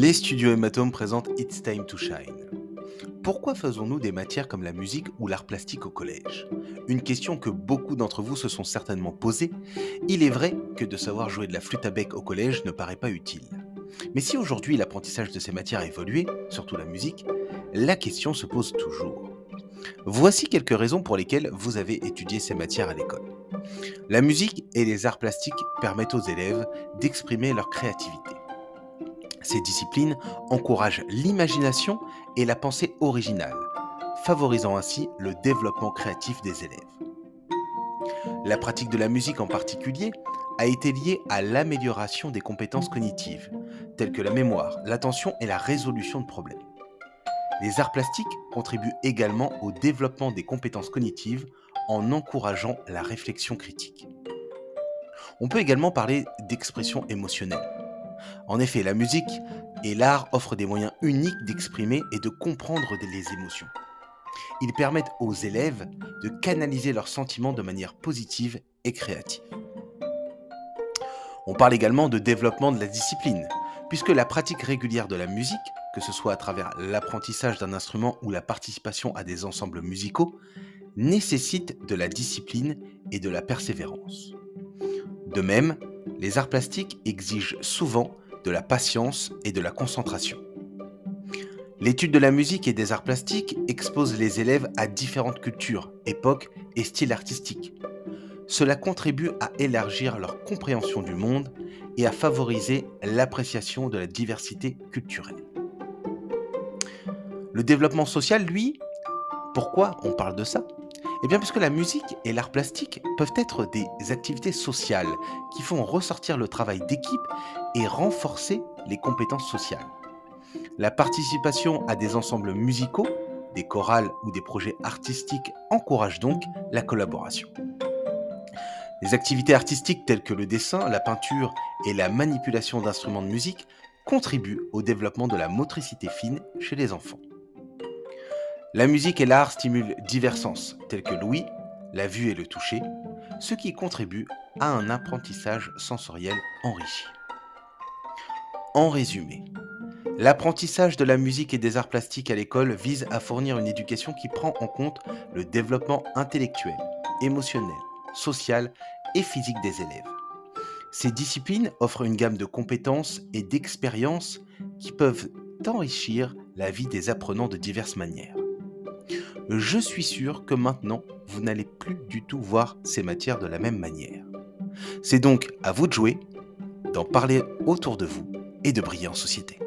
Les studios Hématome présentent It's Time to Shine. Pourquoi faisons-nous des matières comme la musique ou l'art plastique au collège? Une question que beaucoup d'entre vous se sont certainement posée. Il est vrai que de savoir jouer de la flûte à bec au collège ne paraît pas utile. Mais si aujourd'hui l'apprentissage de ces matières a évolué, surtout la musique, la question se pose toujours. Voici quelques raisons pour lesquelles vous avez étudié ces matières à l'école. La musique et les arts plastiques permettent aux élèves d'exprimer leur créativité. Ces disciplines encouragent l'imagination et la pensée originale, favorisant ainsi le développement créatif des élèves. La pratique de la musique en particulier a été liée à l'amélioration des compétences cognitives, telles que la mémoire, l'attention et la résolution de problèmes. Les arts plastiques contribuent également au développement des compétences cognitives en encourageant la réflexion critique. On peut également parler d'expression émotionnelle. En effet, la musique et l'art offrent des moyens uniques d'exprimer et de comprendre les émotions. Ils permettent aux élèves de canaliser leurs sentiments de manière positive et créative. On parle également de développement de la discipline, puisque la pratique régulière de la musique, que ce soit à travers l'apprentissage d'un instrument ou la participation à des ensembles musicaux, nécessite de la discipline et de la persévérance. De même, les arts plastiques exigent souvent de la patience et de la concentration. L'étude de la musique et des arts plastiques expose les élèves à différentes cultures, époques et styles artistiques. Cela contribue à élargir leur compréhension du monde et à favoriser l'appréciation de la diversité culturelle. Le développement social, lui, pourquoi on parle de ça? Eh bien, parce la musique et l'art plastique peuvent être des activités sociales qui font ressortir le travail d'équipe et renforcer les compétences sociales. La participation à des ensembles musicaux, des chorales ou des projets artistiques encourage donc la collaboration. Les activités artistiques telles que le dessin, la peinture et la manipulation d'instruments de musique contribuent au développement de la motricité fine chez les enfants. La musique et l'art stimulent divers sens, tels que l'ouïe, la vue et le toucher, ce qui contribue à un apprentissage sensoriel enrichi. En résumé, l'apprentissage de la musique et des arts plastiques à l'école vise à fournir une éducation qui prend en compte le développement intellectuel, émotionnel, social et physique des élèves. Ces disciplines offrent une gamme de compétences et d'expériences qui peuvent enrichir la vie des apprenants de diverses manières je suis sûr que maintenant, vous n'allez plus du tout voir ces matières de la même manière. C'est donc à vous de jouer, d'en parler autour de vous et de briller en société.